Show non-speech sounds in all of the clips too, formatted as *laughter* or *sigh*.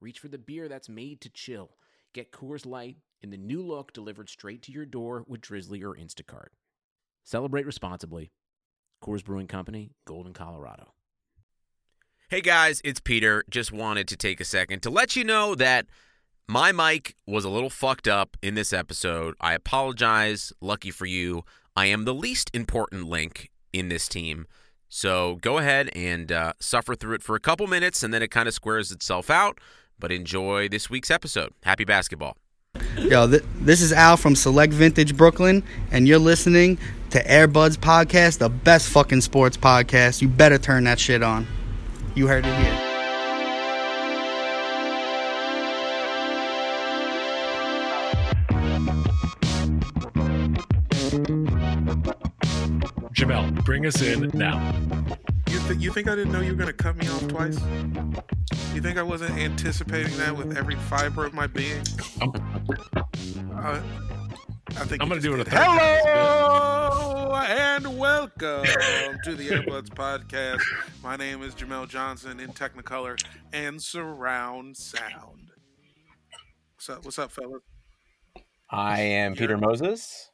reach for the beer that's made to chill. Get Coors Light in the new look delivered straight to your door with Drizly or Instacart. Celebrate responsibly. Coors Brewing Company, Golden, Colorado. Hey guys, it's Peter. Just wanted to take a second to let you know that my mic was a little fucked up in this episode. I apologize. Lucky for you, I am the least important link in this team. So go ahead and uh, suffer through it for a couple minutes, and then it kind of squares itself out. But enjoy this week's episode. Happy basketball. Yo, th- this is Al from Select Vintage Brooklyn, and you're listening to Airbuds Podcast, the best fucking sports podcast. You better turn that shit on. You heard it here. Jamel, bring us in now. You, th- you think I didn't know you were going to cut me off twice? You think I wasn't anticipating that with every fiber of my being? I'm, Uh, I think I'm gonna do it a third did. time. Hello and welcome to the Airbuds Podcast. My name is Jamel Johnson in Technicolor and surround sound. What's up? What's up, fellas? I am Peter Moses.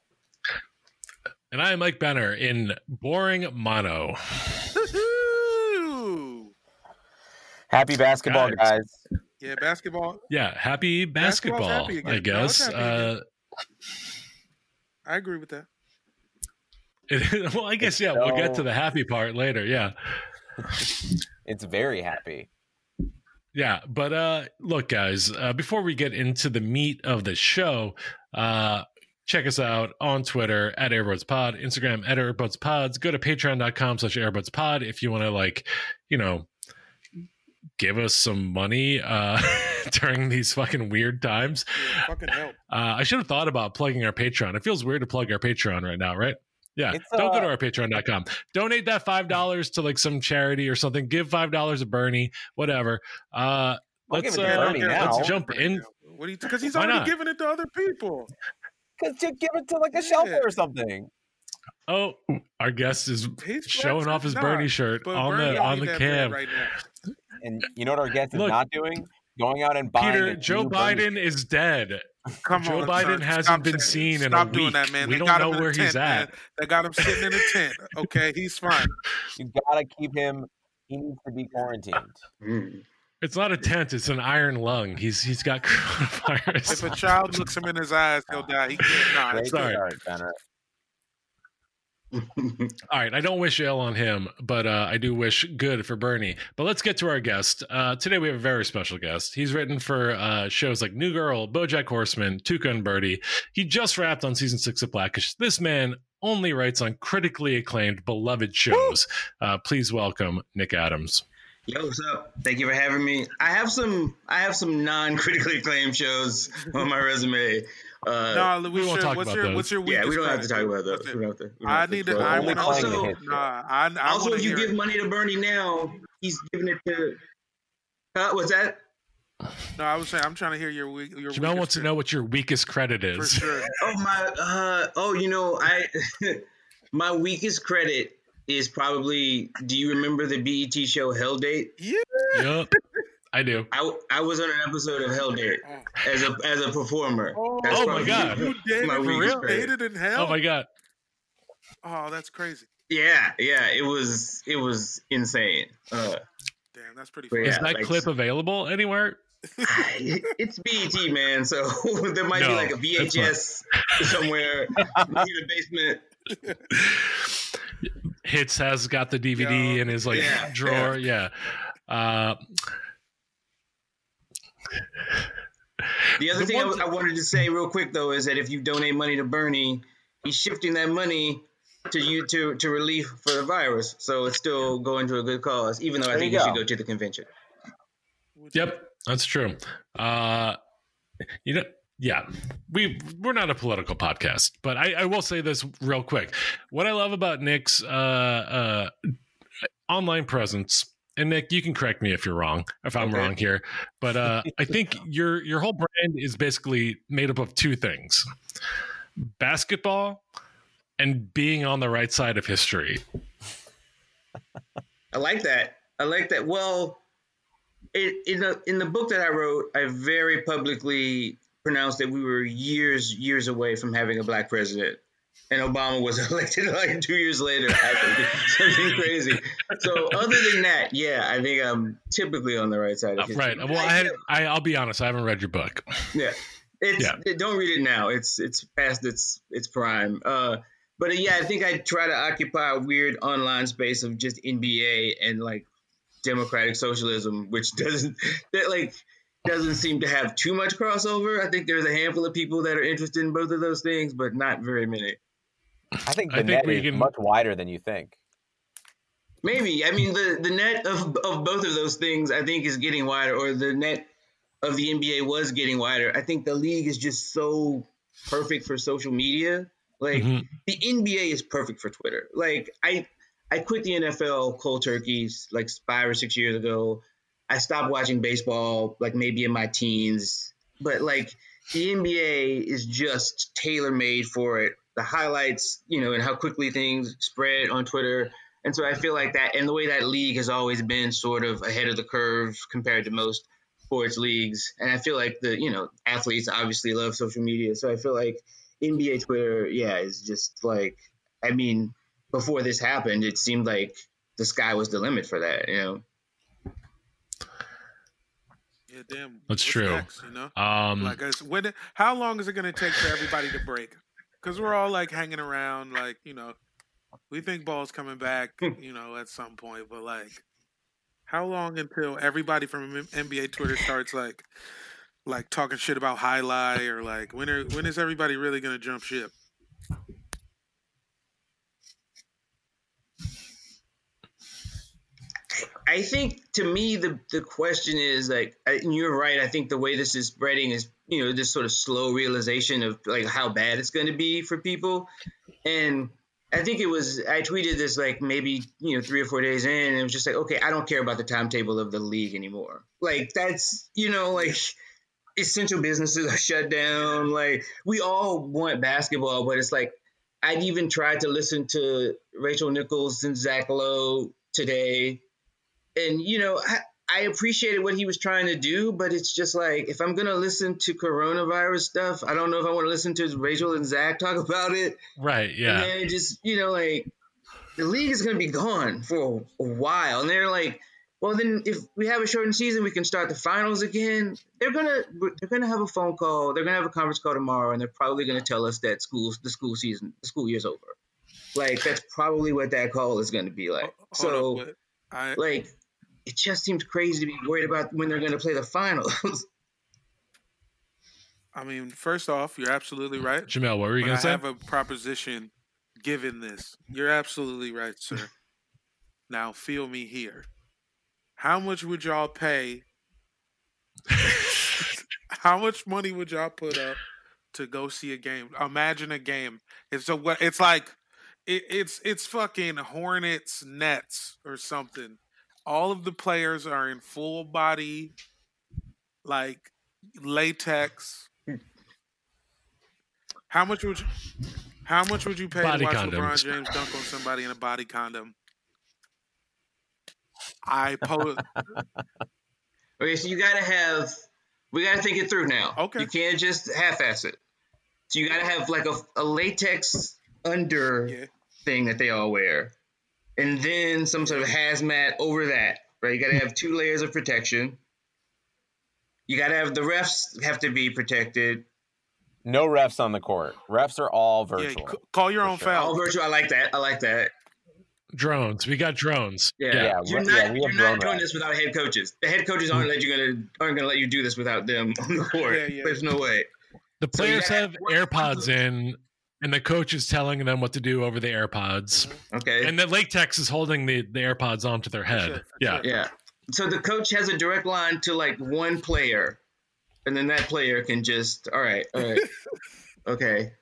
And I am Mike Benner in boring mono. Happy basketball, Guys. guys. Yeah, basketball. Yeah, happy basketball, happy again. I guess. it's Uh. I agree with that. it, *laughs* well, I guess yeah. We'll get to the happy part later. Yeah, *laughs* It's very happy. yeah. But uh, look, guys. Uh, before we get into the meat of the show, uh, check us out on Twitter at AirbudsPod, Instagram at AirbudsPods. Go to Patreon.com/slash AirbudsPod if you want to like, you know, give us some money uh, *laughs* during these fucking weird times. Yeah, fucking help. Uh, I should have thought about plugging our Patreon. It feels weird to plug our Patreon right now, right? Yeah. It's, Don't go uh, to our patreon.com. Donate that $5 to like some charity or something. Give $5 to Bernie, whatever. Uh, I'll let's, give it to uh, let's jump in. What do you? Because he's Why already not? giving it to other people. Cause to give it to like a Yeah. shelter or something. Oh, our guest is He's showing off his Nah, Bernie shirt on Bernie the on the cam. right now. And you know what our guest is not doing? Going out and buying. Peter, a Joe new Bernie Biden is dead. Come Joe on, Biden son. hasn't Stop been saying- seen in a Stop doing week. that, man. We They don't got know him in where he's tent, at. man. They got him sitting in a tent. Okay, he's fine. You gotta keep him. He needs to be quarantined. Mm. It's not a tent, it's an iron lung. He's he's got *laughs* coronavirus. If a child looks him in his eyes, he'll die. He can't. Nah, sorry. start, Benner. *laughs* All right, I don't wish ill on him, but uh, I do wish good for Bernie. But let's get to our guest. Uh, today we have a very special guest. He's written for uh, shows like New Girl, BoJack Horseman, Tuca and Bertie. He just wrapped on season six of Blackish. This man only writes on critically acclaimed, beloved shows. Uh, please welcome Nick Adams. Yo, what's up? Thank you for having me. I have some I have some non critically acclaimed shows on my resume. Uh, Nah, we, we won't should. talk what's about your those. what's your yeah, we don't have to talk about those. We don't have to, we don't I have need to to. I want to. also. Nah, I, I also, if you give it. money to Bernie now, he's giving it to. Uh, what's that? No, I was saying I'm trying to hear your weak. Your Jamel weakest wants to know what your weakest credit credit. for is. sure. *laughs* Oh my. Uh, oh, you know, I. *laughs* my weakest credit is probably. Do you remember the BET show Hell Date? Yeah. Yep, I do. I, I was on an episode of Hell Date as a as a performer. Oh, Oh my probably God. You dated, my for real? dated in hell. Oh my god. Oh, that's crazy. Yeah, yeah, it was it was insane. Uh, Damn, that's pretty. Funny. Is Yeah, that like- clip available anywhere? it's BET, man. So *laughs* there might No, be like a. VHS somewhere in the basement. *laughs* Hits has got the DVD Yo, in his like yeah, drawer. Yeah. Uh, The other The thing I, one I wanted to say real quick though is that if you donate money to Bernie, he's shifting that money to you to to relief for the virus. So it's still going to a good cause, even though I There think you you should go. go to the convention. Yep. That's true. Uh, you know, yeah, we we're not a political podcast, but I, I will say this real quick. What I love about Nick's uh, uh, online presence, and Nick, you can correct me if you're wrong, if I'm Okay. wrong here, but uh, *laughs* I think your your whole brand is basically made up of two things: basketball and being on the right side of history. I like that. I like that. Well, it, in the in the book that I wrote, I very publicly pronounced that we were years years away from having a black president, and Obama was *laughs* elected like two years later. *laughs* something crazy. So other than that, yeah, I think I'm typically on the right side of history. Right. Well, I, had, I I'll be honest, I haven't read your book. Yeah. It's Yeah. don't read it now. It's it's past its its prime. Uh but uh, yeah, I think I try to occupy a weird online space of just NBA and like democratic socialism, which *laughs* doesn't that like doesn't seem to have too much crossover. I think there's a handful of people that are interested in both of those things, but not very many. I think I the think net we is can- much wider than you think. Maybe. I mean the the net of of both of those things I think is getting wider or the net of the NBA was getting wider. I think the league is just so perfect for social media. Like Mhm. the NBA is perfect for Twitter. Like I I quit the NFL cold turkeys like five or six years ago. I stopped watching baseball like maybe in my teens. But like the NBA is just tailor made for it. The highlights, you know, and how quickly things spread on Twitter. And so I feel like that and the way that league has always been sort of ahead of the curve compared to most sports leagues. And I feel like the, you know, athletes obviously love social media. So I feel like NBA Twitter, yeah, is just like I mean, before this happened, it seemed like the sky was the limit for that, you know. Yeah, damn. That's true. next, you know, Um, like when? How long is it going to take for everybody to break? Because we're all like hanging around, like you know, we think ball's coming back, you know, at some point, but like, how long until everybody from NBA Twitter starts like, like talking shit about highlight or like when are when is everybody really going to jump ship? I think to me the the question is like, and you're right. I think the way this is spreading is you know this sort of slow realization of like how bad it's going to be for people, and I think it was I tweeted this like maybe you know three or four days in, and it was just like okay, I don't care about the timetable of the league anymore. Like that's you know like essential businesses are shut down. Like we all want basketball, but it's like I'd even tried to listen to Rachel Nichols and Zach Lowe today, and you know I, I appreciated what he was trying to do, but it's just like if I'm gonna listen to coronavirus stuff, I don't know if I want to listen to Rachel and Zach talk about it. right. And Yeah. then it just you know like the league is gonna be gone for a while, and they're like. Well, then, if we have a shortened season, we can start the finals again. They're gonna they're gonna have a phone call. They're gonna have a conference call tomorrow, and they're probably gonna tell us that schools the school season the school year's over. Like that's probably what that call is gonna be like. Hold So, but I, like, it just seems crazy to be worried about when they're gonna play the finals. *laughs* I mean, first off, you're absolutely right. Jamel, what were you going to say? have a proposition given this. You're absolutely right, sir. *laughs* now, feel me here. How much would y'all pay? *laughs* How much money would y'all put up to go see a game? Imagine a game. It's a what? It's like it, it's it's fucking Hornets Nets or something. All of the players are in full body, like latex. How much would you? How much would you pay Body to watch condoms. LeBron James dunk on somebody in a body condom? I pose. *laughs* okay, so you gotta have we gotta think it through now. Okay. You can't just half-ass it. So you gotta have like a, a latex under Yeah. thing that they all wear, and then some sort of hazmat over that. Right? You gotta have two layers of protection. You gotta have the refs have to be protected. No refs on the court. Refs are all virtual. c- call your own sure. All virtual. I like that. I like that. Drones. We got drones. Yeah, Yeah, you're not yeah, we you're not doing rats. this without head coaches. The head coaches aren't let you gonna aren't gonna let you do this without them *laughs* on the court. Yeah, yeah. There's no way. The players gotta have have- AirPods in, and the coach is telling them what to do over the AirPods. Mm-hmm. Okay. And the latex is holding the, the AirPods onto their head. sure, yeah. sure. yeah. so the coach has a direct line to like one player, and then that player can just all right, all right, *laughs* okay.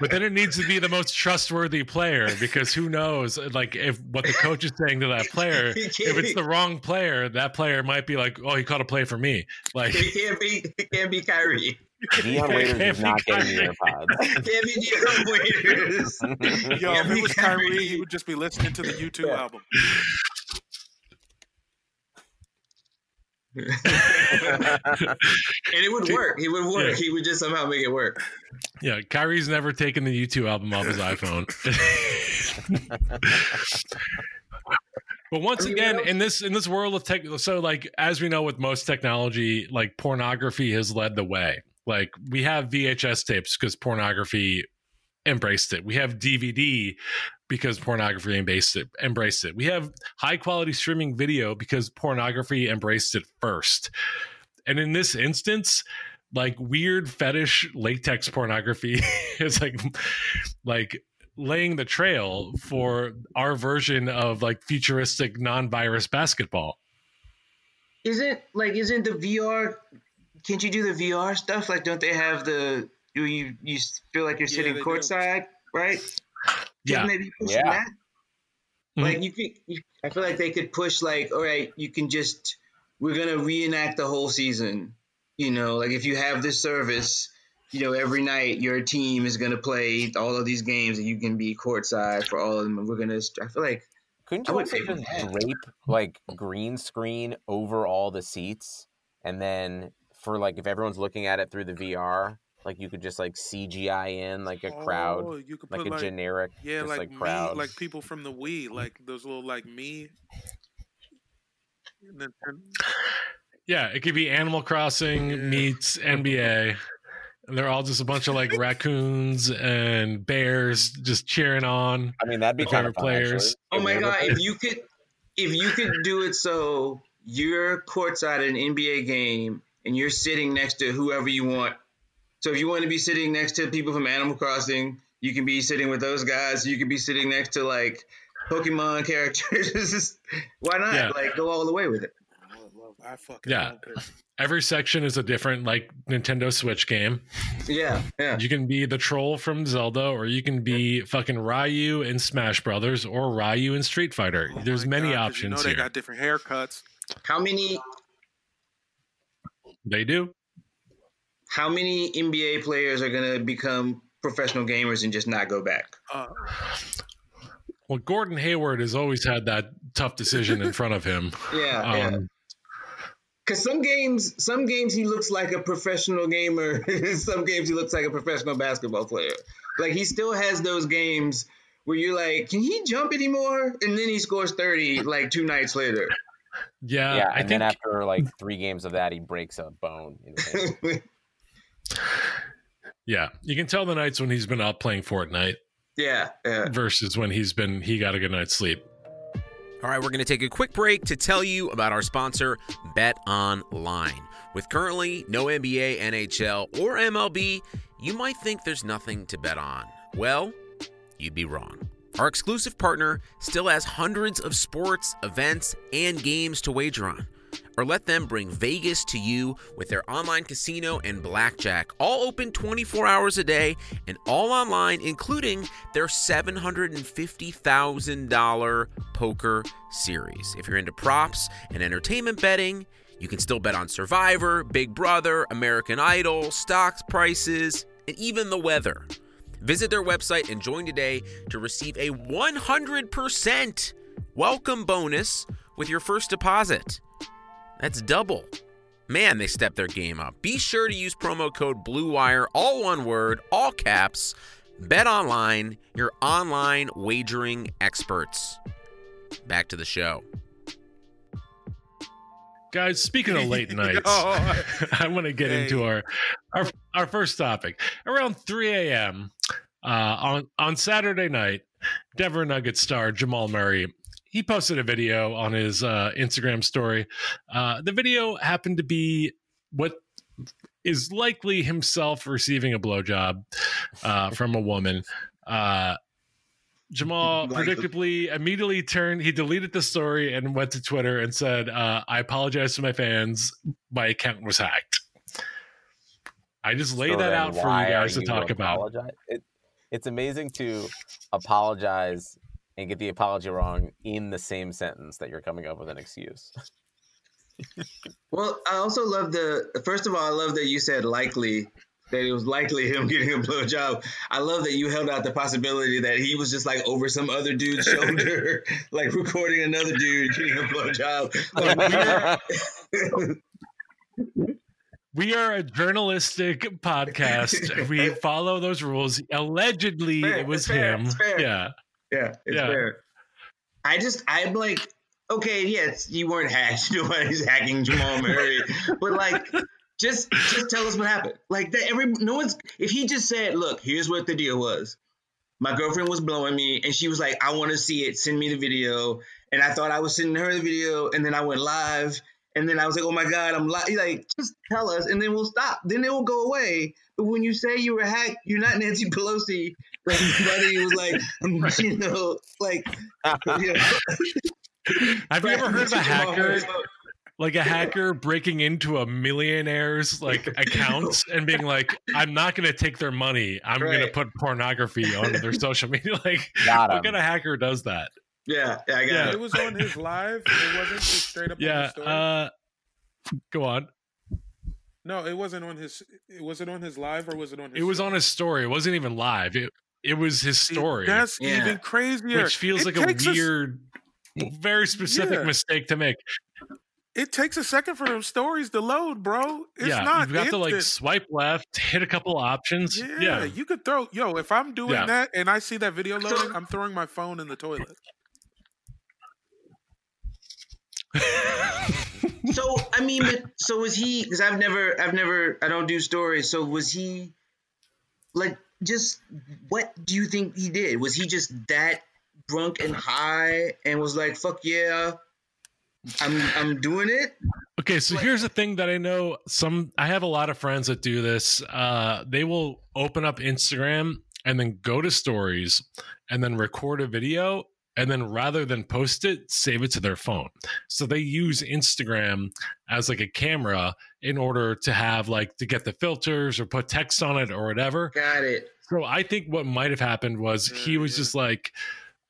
But then it needs to be the most trustworthy player because who knows, like if what the coach is saying to that player, *laughs* if it's the wrong player, that player might be like, "Oh, he caught a play for me." Like, It can't be. It can't be Kyrie. Dion Waiters is not getting the AirPods. *laughs* It can't be Dion Waiters. *laughs* Yo, if it was Kyrie, he would just be listening to the U2 Yeah. album. and it would work. He would work. Yeah. He would just somehow make it work. yeah, Kyrie's never taken the U2 album off his *laughs* iPhone. But once again, in this in this world of tech, so like as we know with most technology, like pornography has led the way. Like we have VHS tapes because pornography embraced it. We have DVD because pornography embraced it. Embraced it. We have high quality streaming video because pornography embraced it first. And in this instance, like weird fetish latex pornography *laughs* is like like laying the trail for our version of like futuristic non-virus basketball. Isn't like isn't the VR? Can't you do the VR stuff? Like, don't they have the you you, you feel like you're Yeah, sitting they do. courtside, right? Yeah. Shouldn't they be pushing Yeah. that? Mhm. Like you could, you, I feel like they could push like, all right, you can just we're gonna reenact the whole season. You know, like if you have this service, you know, every night your team is gonna play all of these games and you can be courtside for all of them. And we're gonna, I feel like Couldn't I you would also just drape like green screen over all the seats, and then for like if everyone's looking at it through the VR, like you could just like CGI in like a crowd, Oh, you could like put a like, generic, yeah, just like, like, me, crowd. like people from the Wii, like those little like me. Yeah, it could be Animal Crossing Yeah. meets NBA. And they're all just a bunch of like raccoons and bears just cheering on. I mean, that'd be my kind of favorite players. Oh my god! If you could, if you could do it so you're courtside at an NBA game and you're sitting next to whoever you want. So if you want to be sitting next to people from Animal Crossing, you can be sitting with those guys. You can be sitting next to like Pokemon characters. *laughs* Why not? Yeah. Like go all the way with it. I fucking Yeah. love. Every section is a different like Nintendo Switch game. Yeah, yeah. You can be the troll from Zelda, or you can be fucking Ryu in Smash Brothers, or Ryu in Street Fighter. Oh There's many God, 'cause options You know they here. got different haircuts. How many? They do. How many NBA players are gonna become professional gamers and just not go back? Uh, Well, Gordon Hayward has always had that tough decision in front of him. *laughs* Yeah, yeah. Um, Cause some games, some games he looks like a professional gamer. *laughs* some games he looks like a professional basketball player. Like he still has those games where you're like, can he jump anymore? And then he scores thirty like two nights later. Yeah, yeah, I and think then after like *laughs* three games of that, he breaks a bone. In *laughs* yeah, you can tell the nights when he's been out playing Fortnite yeah, yeah. versus when he's been he got a good night's sleep. All right, we're going to take a quick break to tell you about our sponsor, Bet Online. With currently no NBA, NHL, or MLB, you might think there's nothing to bet on. Well, you'd be wrong. Our exclusive partner still has hundreds of sports, events, and games to wager on. Or let them bring Vegas to you with their online casino and blackjack, all open 24 hours a day and all online, including their $750,000 poker series. If you're into props and entertainment betting, you can still bet on Survivor, Big Brother, American Idol, stocks prices, and even the weather. Visit their website and join today to receive a 100% welcome bonus with your first deposit. That's double. Man, they stepped their game up. Be sure to use promo code BLUEWIRE, all one word, all caps. Bet online, your online wagering experts. Back to the show. Guys, speaking of late *laughs* nights, Oh, *laughs* I want to get Hey. into our, our our first topic. Around 3 a.m. Uh, on on Saturday night, Denver Nuggets star Jamal Murray he posted a video on his uh, Instagram story. Uh, the video happened to be what is likely himself receiving a blowjob uh, from a woman. Uh, Jamal *laughs* Like- predictably immediately turned. He deleted the story and went to Twitter and said, uh, "I apologize to my fans. My account was hacked." I just lay So that out for you guys are to talk about. It, it's amazing to apologize and get the apology wrong in the same sentence that you're coming up with an excuse. *laughs* Well, I also love the. First of all, I love that you said likely that it was likely him *laughs* getting a blowjob. I love that you held out the possibility that he was just like over some other dude's shoulder, *laughs* like recording another dude getting a blowjob. Like, we're- *laughs* We are a journalistic podcast. we follow those rules. Allegedly, Fair, it was fair, him. Yeah. yeah, it's Yeah. fair. I just, I'm like, okay, yes, you weren't hacked. Nobody's hacking Jamal Murray, but like. Just, just tell us what happened. Like that. Every no one's. If he just said, "Look, here's what the deal was," my girlfriend was blowing me and she was like i want to see it send me the video and i thought i was sending her the video and then i went live and then i was like oh my god i'm live like just tell us and then we'll stop then it will go away but when you say you were hacked you're not nancy pelosi like buddy was like *laughs* you know like *laughs* you know, Have you ever heard of a hacker? *laughs* Murray. like a hacker breaking into a millionaire's like accounts and being like, "I'm not going to take their money. I'm going to put pornography on their social media." *laughs* Like, Got what him. kind of hacker does that? yeah yeah i got Yeah. it It was on his live. It wasn't just straight up. on Yeah. story? Uh, go on. no, it wasn't on his. It was it on his live or was it on? his It was on his story. It wasn't even live. It it was his story, That's Yeah. even crazier. which feels It like a takes us- weird, very specific Yeah. mistake to make. It takes a second for them stories to load, bro. It's yeah, not. you've got to like swipe left, hit a couple options. Yeah, Yeah, you could throw. Yo, if I'm doing Yeah. that and I see that video loading, I'm throwing my phone in the toilet. so I mean, so was he? Because I've never, I've never, I don't do stories. So was he, like, just what do you think he did? Was he just that drunk and high and was like, "Fuck yeah, I'm, I'm doing it"? Okay, so here's the thing that I know some I have a lot of friends that do this. Uh they will open up Instagram and then go to stories and then record a video and then rather than post it, save it to their phone. So they use Instagram as like a camera in order to have like to get the filters or put text on it or whatever. Got it. So I think what might have happened was he was yeah. just like,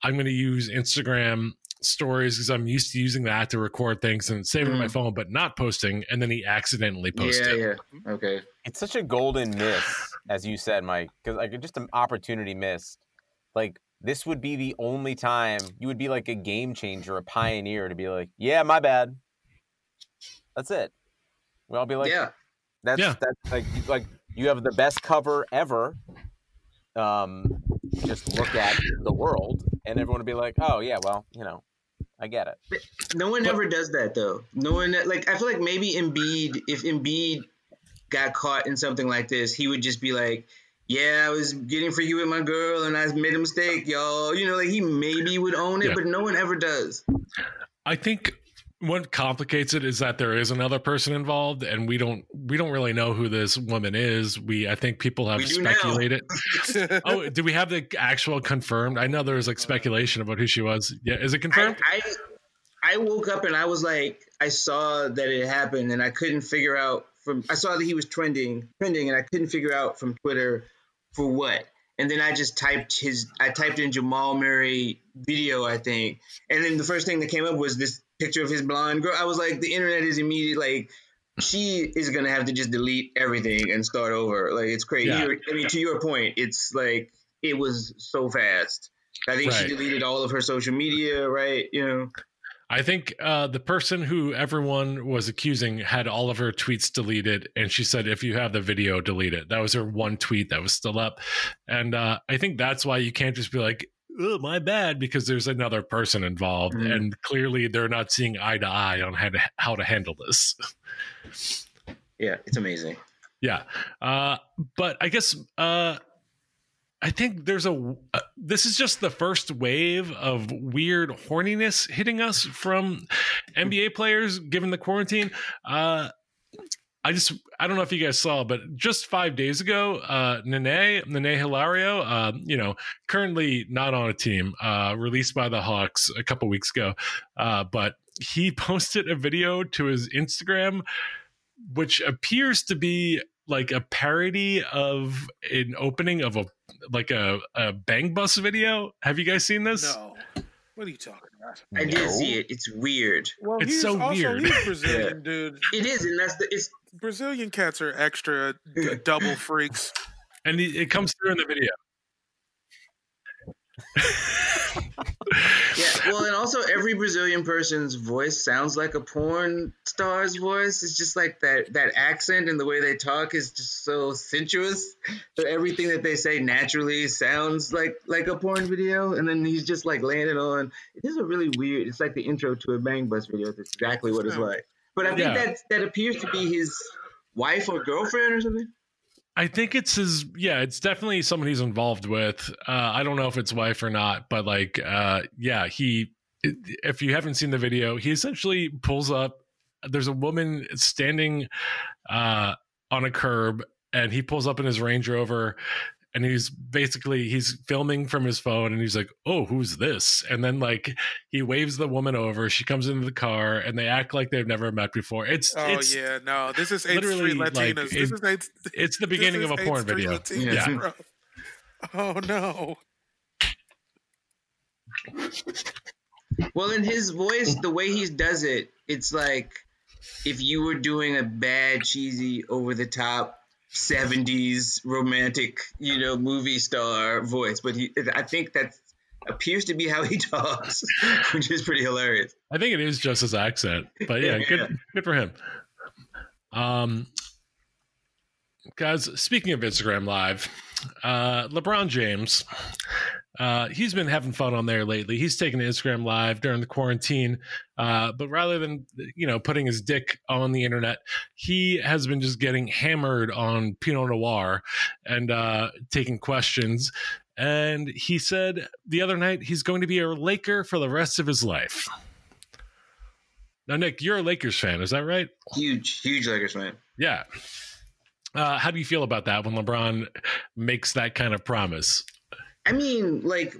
I'm going to use Instagram stories because I'm used to using that to record things and save it on my Mm. phone, but not posting. And then he accidentally posted. yeah. Okay. It's such a golden miss, as you said, Mike, because like just an opportunity missed. Like this would be the only time you would be like a game changer, a pioneer, to be like, yeah, my bad. That's it. We all be like, yeah. That's Yeah. that's like like you have the best cover ever. Um, just look at the world, and everyone would be like, "Oh yeah, well, you know, I get it." No one ever does that though. No one like I feel like maybe Embiid, if Embiid got caught in something like this, he would just be like, "Yeah, I was getting freaky with my girl, and I made a mistake, y'all." You know, like he maybe would own it, Yeah. but no one ever does. I think what complicates it is that there is another person involved and we don't we don't really know who this woman is. We I think people have We do now. speculated. *laughs* oh, do we have the actual confirmed? I know there was like speculation about who she was. Yeah, is it I, confirmed? I I woke up and I was like, I saw that it happened, and I couldn't figure out from. I saw that he was trending, trending, and I couldn't figure out from Twitter for what. And then I just typed his. I typed in Jamal Murray video, I think, and then the first thing that came up was this picture of his blonde girl. I was like, the internet is immediate. Like, she is gonna have to just delete everything and start over. Like, it's crazy. Yeah. I mean, to your point, it's like it was so fast. I think she deleted all of her social media, right? You know. I think uh, the person who everyone was accusing had all of her tweets deleted, and she said, "If you have the video, delete it." That was her one tweet that was still up, and uh, I think that's why you can't just be like, "Oh, my bad," because there's another person involved, Mhm. and clearly they're not seeing eye to eye on how to how to handle this. Yeah, it's amazing. Yeah. Uh, but I guess uh, I think there's a. Uh, this is just the first wave of weird horniness hitting us from NBA players given the quarantine. Uh, I just I don't know if you guys saw, but just five days ago, uh, Nene Nene Hilario, uh, you know, currently not on a team, uh, released by the Hawks a couple weeks ago, uh, but he *laughs* posted a video to his Instagram, which appears to be like a parody of an opening of a like a, a bang bus video. Have you guys seen this? No. What are you talking about? I did No. see it. It's weird. Well, It's he's so also, weird. He's Brazilian, dude. It is, and that's the. It's Brazilian cats are extra double *laughs* freaks. And it comes through in the video. *laughs* yeah. Well, and also every Brazilian person's voice sounds like a porn star's voice. It's just like that that accent and the way they talk is just so sensuous. So everything that they say naturally sounds like like a porn video. And then he's just like laying it on. It is a really weird. It's like the intro to a Bang Bus video. That's exactly what it's like. But I think Yeah. that that appears to be his wife or girlfriend or something. I think it's his. Yeah, it's definitely someone he's involved with. Uh, I don't know if it's wife or not, but like, uh, yeah, he. If you haven't seen the video, he essentially pulls up. There's a woman standing uh, on a curb, and he pulls up in his Range Rover, and he's basically he's filming from his phone, and he's like, "Oh, who's this?" And then like he waves the woman over. She comes into the car, and they act like they've never met before. It's Oh it's yeah, no. This is literally, Street like, Latinas. this it- is 8th, *laughs* it's the beginning of a is porn 8th Street video. Latinas, Yeah. bro. Oh no. Well, in his voice, the way he does it, it's like if you were doing a bad, cheesy, over the top 70s romantic, you know, movie star voice. But he, I think that appears to be how he *laughs* talks, which is pretty hilarious. I think it is just his accent, but yeah, good, Yeah. good for him. Um, guys, speaking of Instagram Live, uh, LeBron James, uh, he's been having fun on there lately. He's taking Instagram Live during the quarantine, uh, but rather than you know putting his dick on the internet, he has been just getting hammered on Pinot Noir and uh, taking questions. And he said the other night he's going to be a Laker for the rest of his life. Now, Nick, you're a Lakers fan, is that right? Huge, huge Lakers fan. Yeah. Uh, how do you feel about that when LeBron makes that kind of promise? I mean, like,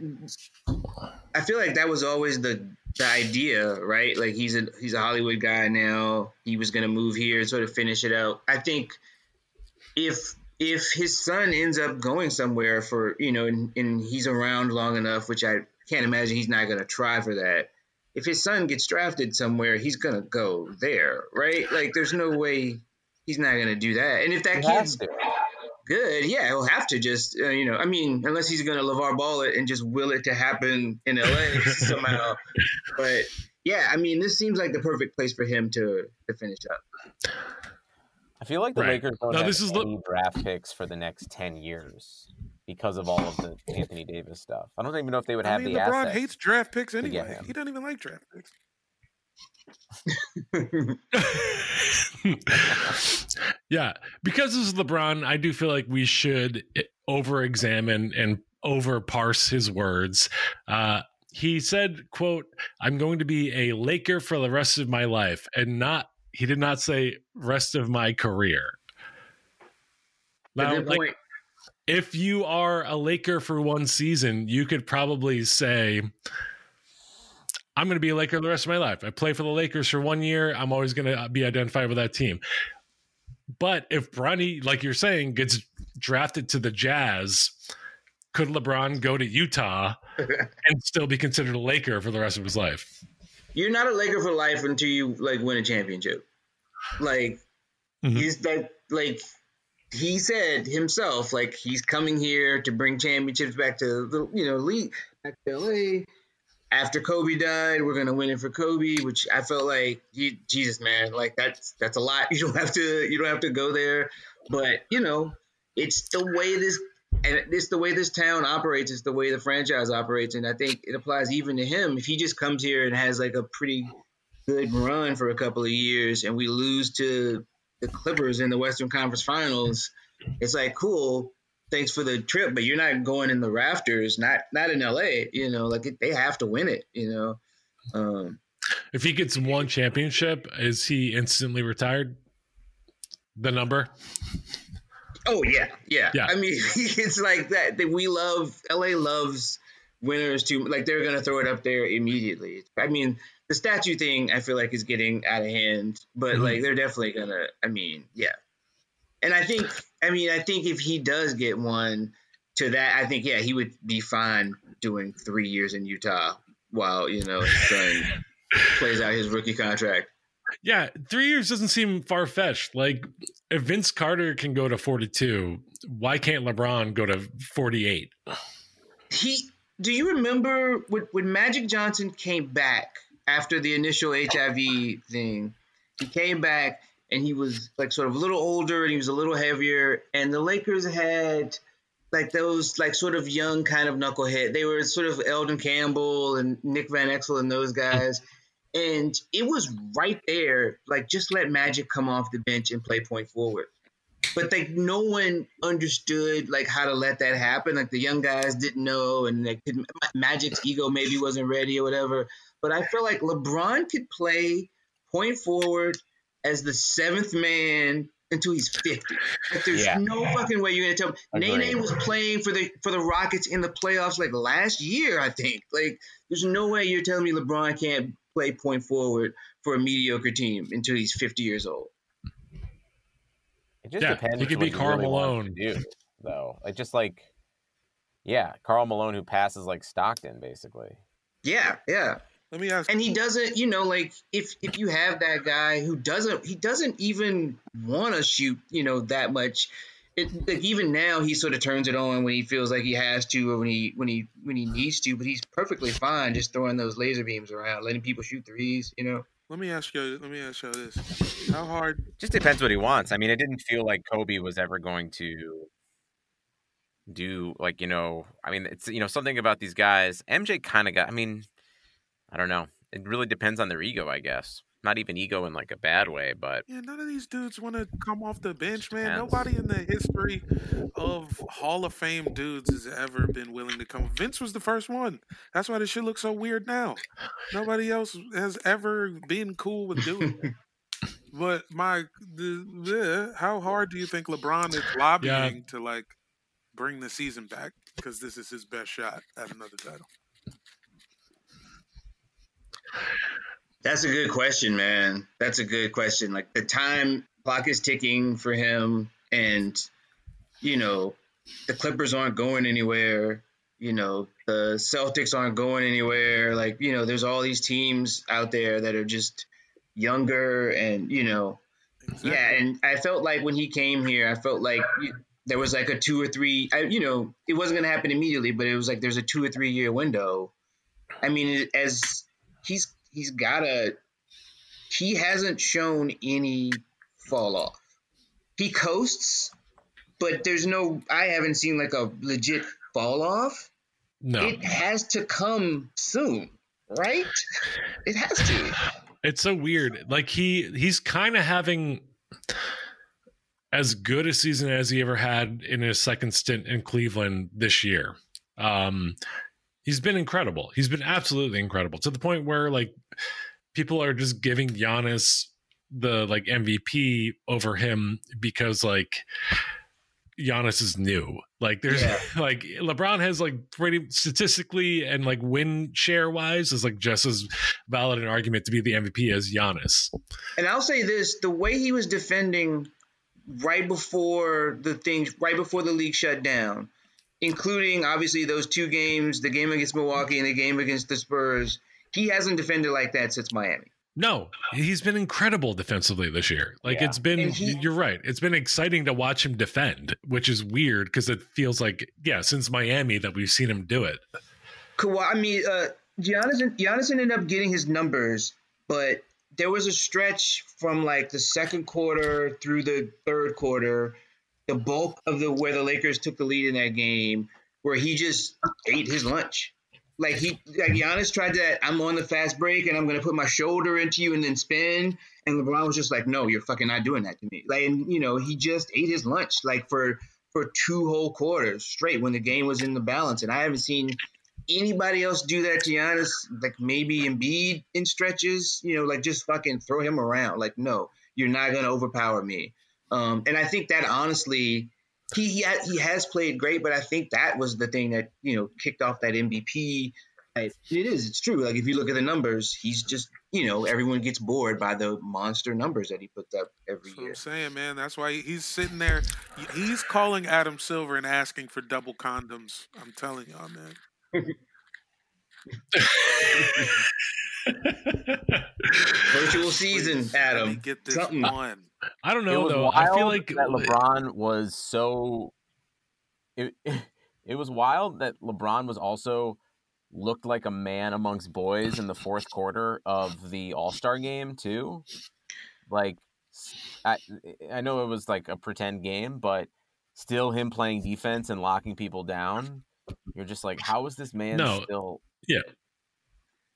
I feel like that was always the the idea, right? Like he's a he's a Hollywood guy now. He was gonna move here and sort of finish it out. I think if if his son ends up going somewhere for you know, and, and he's around long enough, which I can't imagine he's not gonna try for that. If his son gets drafted somewhere, he's gonna go there, right? Like, there's no way he's not gonna do that. And if that kid's. Good. Yeah, he'll have to just, uh, you know, I mean, unless he's going to LaVar Ball it and just will it to happen in LA *laughs* somehow. But yeah, I mean, this seems like the perfect place for him to, to finish up. I feel like the Right. Lakers don't No, have this is the- any draft picks for the next ten years because of all of the Anthony Davis stuff. I don't even know if they would I have mean, the LeBron assets. hates draft picks anyway. He doesn't even like draft picks. Yeah, because this is LeBron, I do feel like we should over examine and over parse his words. Uh, he said, quote, I'm going to be a Laker for the rest of my life and not, he did not say rest of my career. Now, like, point, if you are a Laker for one season, you could probably say, I'm going to be a Laker the rest of my life. I play for the Lakers for one year. I'm always going to be identified with that team. But if Bronny, like you're saying, gets drafted to the Jazz, could LeBron go to Utah *laughs* and still be considered a Laker for the rest of his life? you're not a Laker for life until you like win a championship. Like Mhm. he's that like he said himself, like he's coming here to bring championships back to the you know league back to LA. After Kobe died, we're gonna win it for Kobe, which I felt like Jesus man, like that's that's a lot. *laughs* You don't have to you don't have to go there, but you know it's the way this and it's the way this town operates. It's the way the franchise operates, and I think it applies even to him. If he just comes here and has like a pretty good run for a couple of years, and we lose to the Clippers in the Western Conference Finals, it's like cool. Thanks for the trip, but you're not going in the rafters. Not not in LA. You know, like they have to win it. You know. Um, If he gets one championship, is he instantly retired? the number. Oh yeah, yeah. Yeah. I mean, *laughs* it's like that. That we love. LA loves winners too. Like they're gonna throw it up there immediately. I mean, the statue thing, I feel like is getting out of hand. But Mhm. like they're definitely gonna. I mean, yeah. And I think. I mean, I think if he does get one to that, I think yeah, he would be fine doing three years in Utah while you know his son *laughs* plays out his rookie contract. Yeah, three years doesn't seem far fetched. Like, if Vince Carter can go to 42, why can't LeBron go to 48? he do you remember when, when magic johnson came back after the initial hiv thing he came back and he was like sort of a little older and he was a little heavier and the lakers had like those like sort of young kind of knucklehead they were sort of elden campbell and nick van exel and those guys and it was right there like just let magic come off the bench and play point forward but like no one understood like how to let that happen. Like the young guys didn't know, and like Magic's ego maybe wasn't ready or whatever. But I feel like LeBron could play point forward as the seventh man until he's fifty. Like there's Yeah. no fucking way you're gonna tell me. Agreed. Nene was playing for the for the Rockets in the playoffs like last year, I think. Like there's no way you're telling me LeBron can't play point forward for a mediocre team until he's 50 years old. It just Yeah, depends. he could be you Karl really Malone. to do, though. Like just like, yeah, Karl Malone who passes like Stockton, basically. Yeah, yeah. Let me ask. and he doesn't you know like if if you have that guy who doesn't he doesn't even want to shoot you know that much it, like even now he sort of turns it on when he feels like he has to or when he when he when he needs to but he's perfectly fine just throwing those laser beams around letting people shoot threes you know Let me ask you. Let me ask you this: How hard? Just depends what he wants. I mean, it didn't feel like Kobe was ever going to do like you know. I mean, it's you know something about these guys. MJ kind of got. I mean, I don't know. It really depends on their ego, I guess. Not even ego in like a bad way, but Yeah, none of these dudes want to come off the bench, man. Depends. Nobody in the history of Hall of Fame dudes has ever been willing to come. Vince was the first one. That's why this shit looks so weird now. Nobody else has ever been cool with doing it. *laughs* But my, the, the, how hard do you think LeBron is lobbying to like bring the season back? Because this is his best shot at another title. That's a good question, man. That's a good question. Like the time clock is ticking for him, and you know the Clippers aren't going anywhere. You know the Celtics aren't going anywhere. Like you know, there's all these teams out there that are just younger, and you know, Exactly. yeah. And I felt like when he came here, I felt like there was like a two or three. I, you know, it wasn't going to happen immediately, but it was like there's a two or three year window. I mean, as he's he's gotta he hasn't shown any fall off. He coasts, but there's no I haven't seen like a legit fall off. No, It has to come soon, right? It has to. it's so weird. Like he he's kind of having as good a season as he ever had in his second stint in Cleveland this year. Um, he's been incredible. He's been absolutely incredible to the point where like people are just giving Giannis the like MVP over him because like Giannis is new. Like there's Yeah. *laughs* like LeBron has like pretty statistically and like win share wise is like just as valid an argument to be the MVP as Giannis. And I'll say this: the way he was defending right before the things, right before the league shut down, including obviously those two games, the game against Milwaukee and the game against the Spurs, he hasn't defended like that since Miami. No, he's been incredible defensively this year. Like Yeah. it's been he- you're right. It's been exciting to watch him defend, which is weird because it feels like yeah, since Miami that we've seen him do it. Kawhi, I mean, uh, Giannis, Giannis ended up getting his numbers, but there was a stretch from like the second quarter through the third quarter, the bulk of the where the Lakers took the lead in that game, where he just ate his lunch. Like he, like Giannis tried that. I'm on the fast break and I'm gonna put my shoulder into you and then spin. And LeBron was just like, "No, you're fucking not doing that to me." Like, and you know, he just ate his lunch like for for two whole quarters straight when the game was in the balance. And I haven't seen anybody else do that to Giannis, like maybe Embiid in stretches, you know, like just fucking throw him around. Like, no, you're not gonna overpower me. Um, and I think that honestly, he he, ha- he has played great, but I think that was the thing that you know kicked off that MVP. It is. It's true. Like if you look at the numbers, he's just you know everyone gets bored by the monster numbers that he puts up every That's what year. I'm saying, man. That's why he's sitting there. He's calling Adam Silver and asking for double condoms. I'm telling y'all, man. *laughs* *laughs* Virtual season, Please, Adam. Get this Something. one. I don't know though. I feel like that LeBron was so. It, *laughs* it was wild that LeBron was also looked like a man amongst boys in the fourth quarter of the All Star game too. Like, I I know it was like a pretend game, but still him playing defense and locking people down. You're just like, how is this man No. still?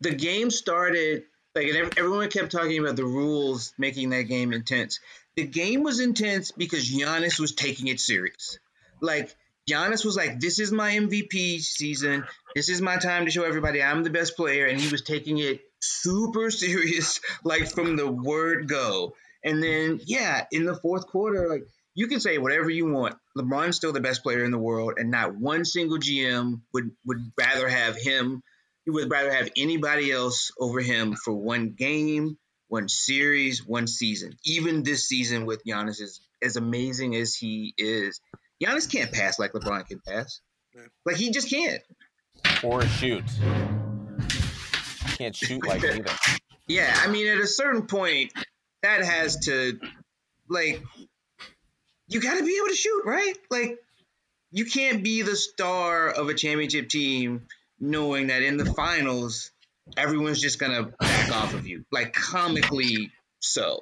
The game started like everyone kept talking about the rules making that game intense. The game was intense because Giannis was taking it serious. Like Giannis was like, "This is my MVP season. This is my time to show everybody I'm the best player," and he was taking it super *laughs* serious, like from the word go. And then, yeah, in the fourth quarter, like you can say whatever you want. LeBron's still the best player in the world, and not one single GM would would rather have him he would rather have anybody else over him for one game, one series, one season. Even this season with Giannis is as amazing as he is. Giannis can't pass like LeBron can pass. Like he just can't. Or shoot. Can't shoot like *laughs* either. Yeah, I mean, at a certain point, that has to, like, you got to be able to shoot, right? Like, you can't be the star of a championship team knowing that in the finals, everyone's just going to back off of you, like, comically so.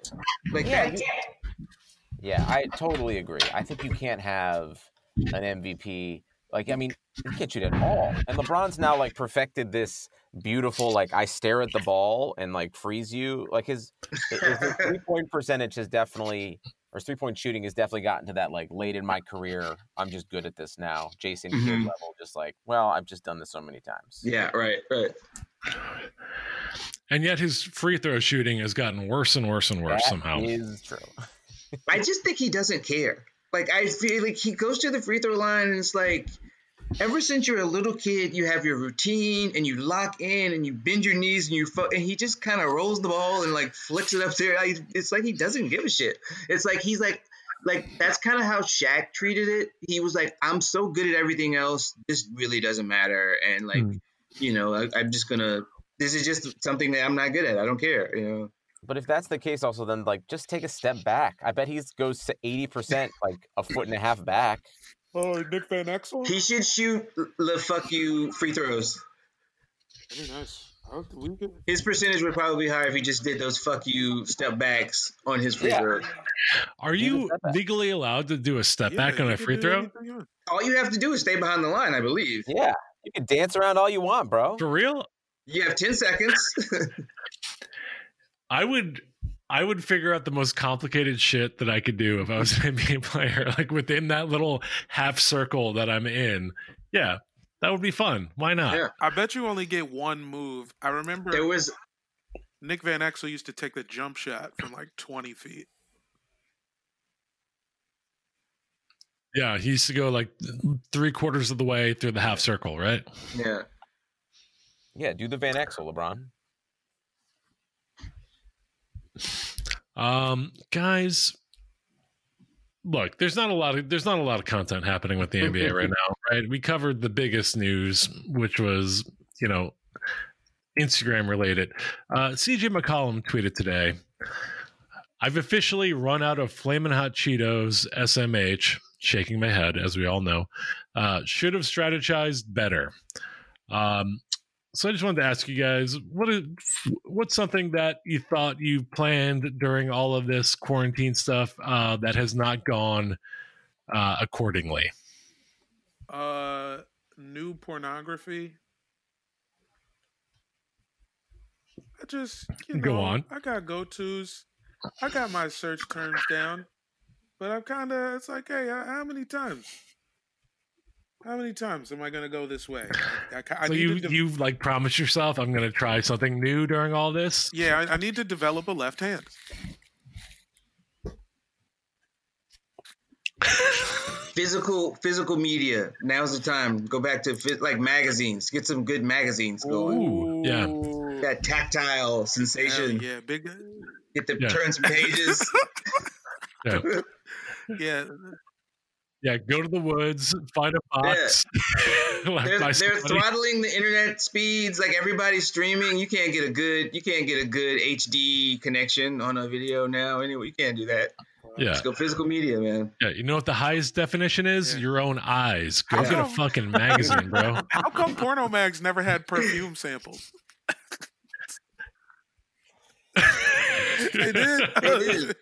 Like, Yeah, that, Yeah, I totally agree. I think you can't have an MVP. Like, I mean, you can't shoot at all. And LeBron's now like perfected this beautiful, like I stare at the ball and like freeze you. Like his, his *laughs* three point percentage has definitely, or three point shooting has definitely gotten to that like late in my career. I'm just good at this now. Jason Kidd Mhm. level, just like, well, I've just done this so many times. yeah, right, right. and yet his free throw shooting has gotten worse and worse and worse That somehow. is true. I just think he doesn't care. Like I feel like he goes to the free throw line and it's like ever since you're a little kid, you have your routine and you lock in and you bend your knees and you fu- and he just kind of rolls the ball and like flicks it up there. Like, it's like he doesn't give a shit. It's like he's like like that's kind of how Shaq treated it. He was like, I'm so good at everything else, this really doesn't matter. And like, Hmm. you know, I, I'm just gonna. This is just something that I'm not good at. I don't care. You know. But if that's the case, also then like just take a step back. I bet he goes to eighty percent, like a foot and a half back. Oh, Nick Van Exel. He should shoot the fuck you free throws. Very nice. I don't- we could- His percentage would probably be higher if he just did those fuck you step backs on his free Yeah. throw. Are you legally allowed to do a step yeah, back on a free throw? anything you want. All you have to do is stay behind the line, I believe. Yeah, you can dance around all you want, bro. For real? You have 10 seconds. *laughs* I would I would figure out the most complicated shit that I could do if I was an *laughs* NBA player, like within that little half circle that I'm in. Yeah, that would be fun. Why not? Yeah. I bet you only get one move. I remember there was Nick Van Exel used to take the jump shot from like 20 feet. Yeah, he used to go like three quarters of the way through the half circle, right? yeah. Yeah, do the Van Exel, LeBron. Um, guys, look, there's not a lot of there's not a lot of content happening with the NBA right now, right? We covered the biggest news, which was you know Instagram related. Uh, CJ McCollum tweeted today. I've officially run out of Flamin' Hot Cheetos SMH. Shaking my head, as we all know. Uh, should have strategized better. Um, so I just wanted to ask you guys, what is what's something that you thought you planned during all of this quarantine stuff uh, that has not gone uh, accordingly? Uh, new pornography. I just you know, Go on. I got go tos. I got my search terms down, but I'm kind of. It's like, hey, how how many times? How many times am I gonna go this way? I, I, I so need you to de- you like promised yourself I'm going to try something new during all this. yeah, I, I need to develop a left hand. physical physical media. Now's the time. Go back to phys- like magazines. Get some good magazines going. Ooh, yeah. That tactile Hell sensation. yeah, big. Uh, Get the Yeah. turn some pages. *laughs* Yeah. *laughs* Yeah, Yeah, go to the woods, find a box. *laughs* left they're, they're throttling the internet speeds. Like everybody's streaming. You can't get a good you can't get a good HD connection on a video now. Anyway, you can't do that. yeah, Just go physical media, man. yeah. You know what the highest definition is? Yeah. Your own eyes. Go How get a fucking magazine, bro. *laughs* how come porno mags never had perfume samples? *laughs* they did. They did.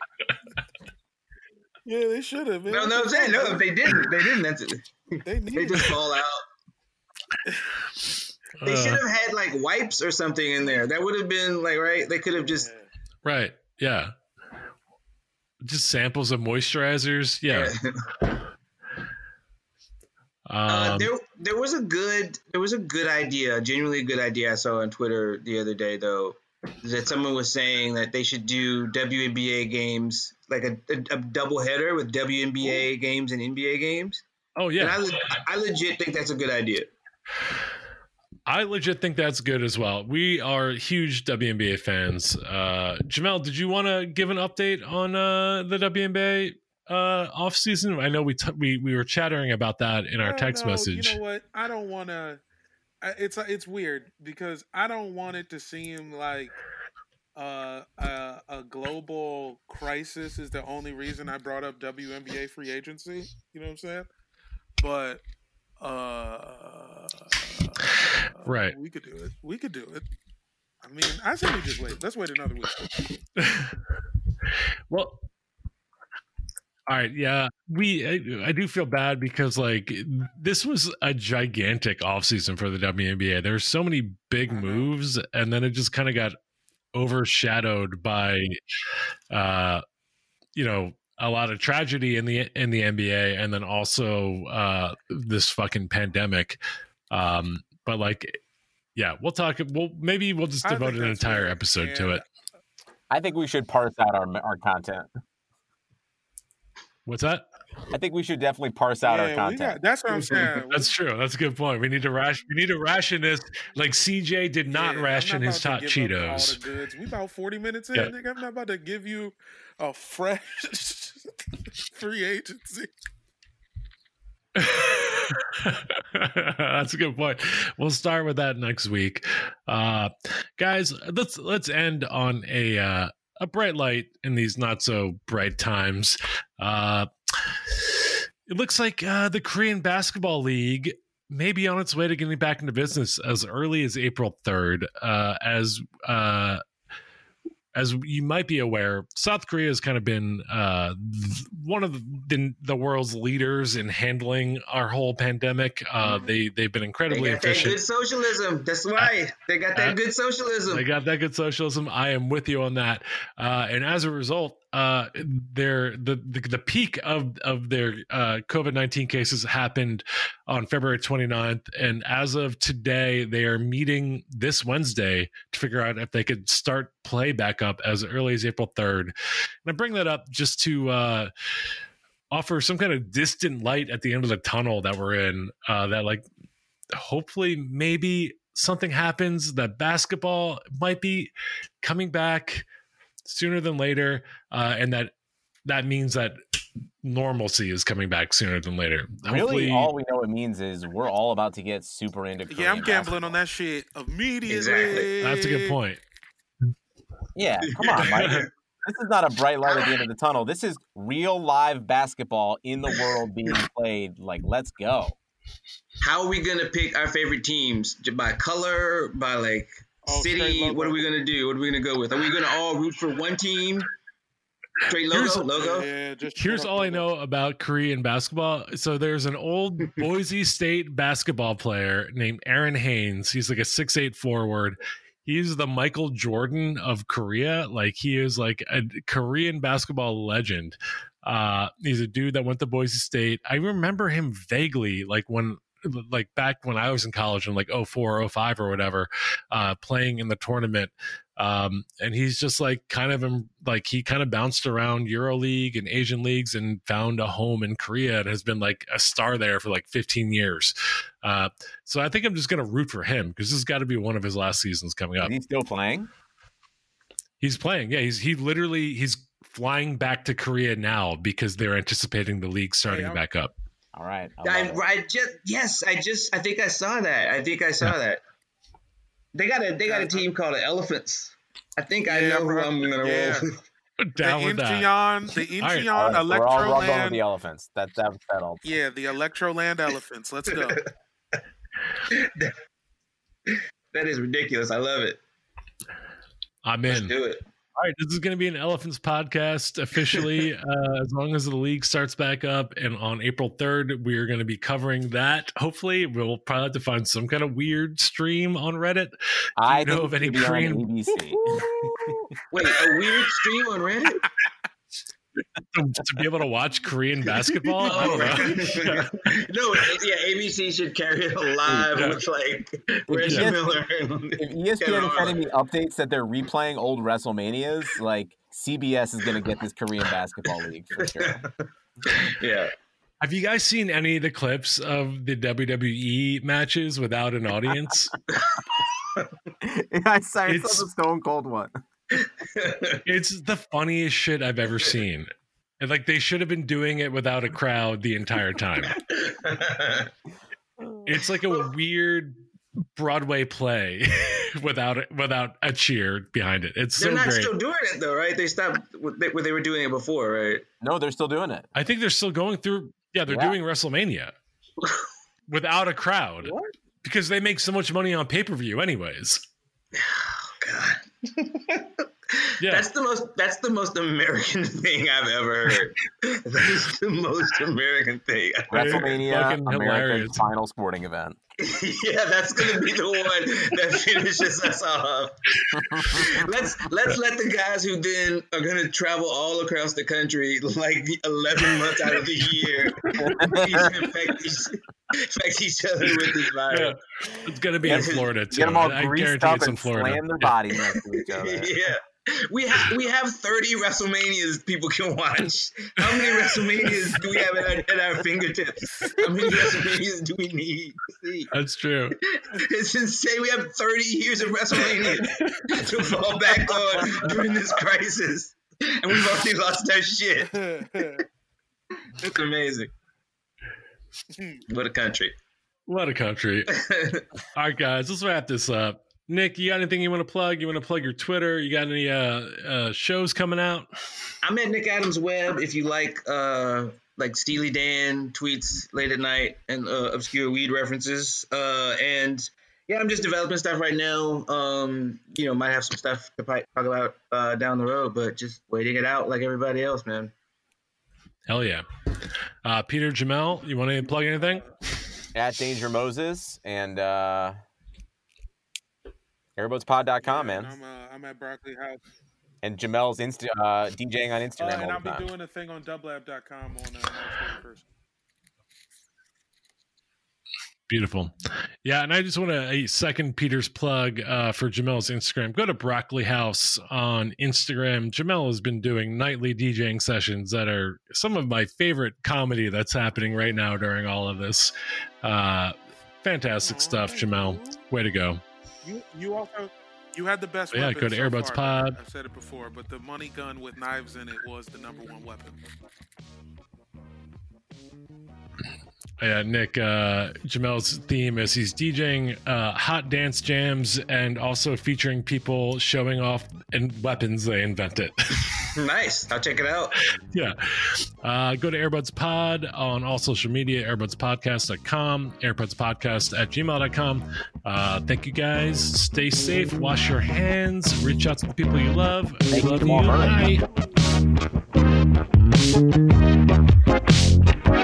Yeah, they should have. No, no, I'm saying no. If they didn't, they didn't. That's it. They. They just fall out. They Uh, should have had like wipes or something in there. That would have been like right. They could have just right. Yeah. Just samples of moisturizers. Yeah. *laughs* Uh, Um, there, there was a good, there was a good idea, a genuinely good idea I saw on Twitter the other day, though, that someone was saying that they should do WNBA games, like a, a, a double header with WNBA games and NBA games. oh yeah, And I, yeah. le- I legit think that's a good idea. I legit think that's good as well. We are huge WNBA fans. Uh, Jamel, did you want to give an update on uh, the WNBA uh, off season? I know we t- we we were chattering about that in our text know. message. You know what? I don't want to. It's it's weird because I don't want it to seem like uh, a, a global crisis is the only reason I brought up WNBA free agency. You know what I'm saying? But uh, Right. we could do it. We could do it. I mean, I say we just wait. Let's wait another week. *laughs* well, all right, yeah, we I, I do feel bad because like this was a gigantic offseason for the WNBA. There's so many big moves, and then it just kind of got overshadowed by, uh, you know, a lot of tragedy in the in the NBA, and then also uh, this fucking pandemic. Um, but like, yeah, we'll talk. We'll maybe we'll just devote an entire fair. episode to it. I think we should parse out our our content. What's that? I think we should definitely parse out our Yeah, we content. got- that's what I'm saying. That's true. That's a good point. We need to ration. We need to ration this. Like CJ did not Yeah, I'm ration his about hot to give up all Cheetos. the goods. We about 40 minutes in, Yeah. nigga. I'm not about to give you a fresh *laughs* free agency. *laughs* That's a good point. We'll start with that next week, uh, guys. Let's let's end on a uh, a bright light in these not so bright times. Uh, it looks like uh, the Korean Basketball League may be on its way to getting back into business as early as April third. Uh, as uh, as you might be aware, South Korea has kind of been uh, th- one of the, the world's leaders in handling our whole pandemic. Uh, they they've been They incredibly that efficient. good socialism. That's why they got that uh, good socialism. They got that good socialism. I am with you on that. Uh, and as a result, uh, their the, the the peak of of their uh, COVID nineteen cases happened on February 29th, and as of today, they are meeting this Wednesday to figure out if they could start play back up as early as April third. And I bring that up just to. Uh, offer some kind of distant light at the end of the tunnel that we're in uh that like hopefully maybe something happens that basketball might be coming back sooner than later uh and that that means that normalcy is coming back sooner than later Really, hopefully all we know it means is we're all about to get super into. Yeah, I'm gambling basketball. on that shit immediately. Exactly. that's a good point Yeah, come on, Mike. this is not a bright light at the end of the tunnel. This is real live basketball in the world being played. Like, let's go. How are we gonna pick our favorite teams? By color? By like Oh, city? What are we gonna do? What are we gonna go with? Are we gonna all root for one team? Straight logo, Here's- logo. Yeah, just Here's all I know about Korean basketball. So there's an old *laughs* Boise State basketball player named Aaron Haynes. He's like a six eight forward. He's the Michael Jordan of Korea. Like he is like a Korean basketball legend. Uh, he's a dude that went to Boise State. I remember him vaguely, like when like back when I was in college in like 04 or 05 or whatever, uh, playing in the tournament. Um, and he's just like kind of um, like he kind of bounced around Euro League and Asian leagues and found a home in Korea and has been like a star there for like 15 years. Uh, so I think I'm just gonna root for him because this has got to be one of his last seasons coming up. Is he still playing? He's playing. Yeah, he's he literally he's flying back to Korea now because they're anticipating the league starting I'm- back up. All right. I, love. I just yes, I just I think I saw that. I think I saw Yeah. that. They got a they got a team called the Elephants. I think I Yeah, know who. I'm gonna Yeah. roll. with. *laughs* The Down with that. Incheon, the All right. Incheon All right, we're all rub on with Electroland. the elephants. That that settled. Yeah, the Electroland Elephants. Let's go. *laughs* That is ridiculous. I love it. I'm Let's do it. All right, this is going to be an Elephants podcast officially. *laughs* uh, as long as the league starts back up, and on April third, we are going to be covering that. Hopefully, we'll probably have to find some kind of weird stream on Reddit. I know think of it any should be on Korean- *laughs* Wait, a weird stream on Reddit? *laughs* to, to be able to watch Korean basketball. I Oh, don't know. right. *laughs* no, yeah, ABC should carry it live Yeah. with like Reggie Yeah. Miller. And, if ESPN is sending me updates that they're replaying old WrestleManias, like CBS is going to get this Korean basketball league for sure. *laughs* yeah. Have you guys seen any of the clips of the WWE matches without an audience? *laughs* I saw, I saw the Stone Cold one. It's the funniest shit I've ever seen. And like they should have been doing it without a crowd the entire time. It's like a weird Broadway play *laughs* without it, without a cheer behind it. It's They're so not great. still doing it though, right? They stopped what they, what they were doing it before, right? No, they're still doing it. I think they're still going through. Yeah, they're Yeah. doing WrestleMania without a crowd What? because they make so much money on pay per view, anyways. *sighs* Oh God. Yeah, That's the most that's the most American *laughs* thing I've ever heard. that is the most American thing. WrestleMania, fucking America's hilarious. final sporting event. *laughs* yeah, that's gonna be the one that finishes us off. *laughs* let's let's let the guys who then are gonna travel all across the country like eleven months out of the year *laughs* infect, each, infect each other with this yeah. virus. It's gonna be Yeah, in Florida too. Get them all I greased up in and Florida. slam their Yeah. bodies next to each other. Yeah. We have we have 30 WrestleManias people can watch. How many WrestleManias do we have at our, at our fingertips? How many WrestleManias do we need to see? That's true. It's insane. We have 30 years of WrestleMania to fall back on during this crisis. And we've already lost our shit. It's amazing. What a country. What a country. *laughs* All right, guys, let's wrap this up. Nick, you got anything you want to plug? You want to plug your Twitter? You got any uh, uh, shows coming out? I'm at Nick Adams Web. If you like uh like Steely Dan tweets late at night and uh, obscure weed references. Uh and yeah, I'm just developing stuff right now. Um, you know, might have some stuff to talk about uh, down the road, but just waiting it out like everybody else, man. Hell yeah. Uh, Peter Jamel, you want to plug anything? At Danger Moses and uh, airbudspod.com, man. I'm, uh, I'm at Broccoli House. And Jamel's Insta- uh, DJing on Instagram. Uh, Instagram and I'll be time. doing a thing on dublab.com on uh, March 31st. Beautiful. Yeah, and I just want to a second Peter's plug uh, for Jamel's Instagram. Go to Broccoli House on Instagram. Jamel has been doing nightly DJing sessions that are some of my favorite comedy that's happening right now during all of this. Uh, fantastic stuff, Jamel. Way to go. You you also you had the best. Yeah, go to so Airbuds far. Pod. I've said it before, but the money gun with knives in it was the number one weapon. Yeah, Nick, uh, Jamel's theme is he's DJing uh, hot dance jams and also featuring people showing off and weapons they invented. *laughs* Nice. I'll check it out. yeah. Uh, go to Airbuds Pod on all social media, airbudspodcast.com, airbudspodcast at gmail.com. Uh, thank you guys. Stay safe. Wash your hands. Reach out to the people you love. We Thank love Jamal you. Bye.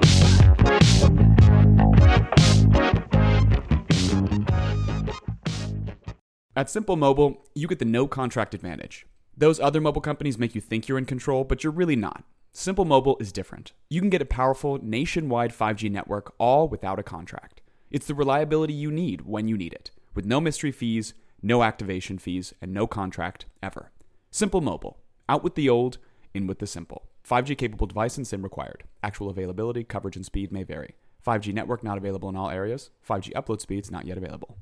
At Simple Mobile, you get the no contract advantage. Those other mobile companies make you think you're in control, but you're really not. Simple Mobile is different. You can get a powerful nationwide 5G network all without a contract. It's the reliability you need when you need it, with no mystery fees, no activation fees, and no contract ever. Simple Mobile. Out with the old, in with the simple. 5G capable device and SIM required. Actual availability, coverage, and speed may vary. 5G network not available in all areas. 5G upload speeds not yet available.